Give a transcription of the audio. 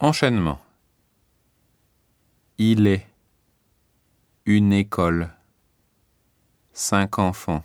Enchaînement. Il est. Une école. Cinq enfants.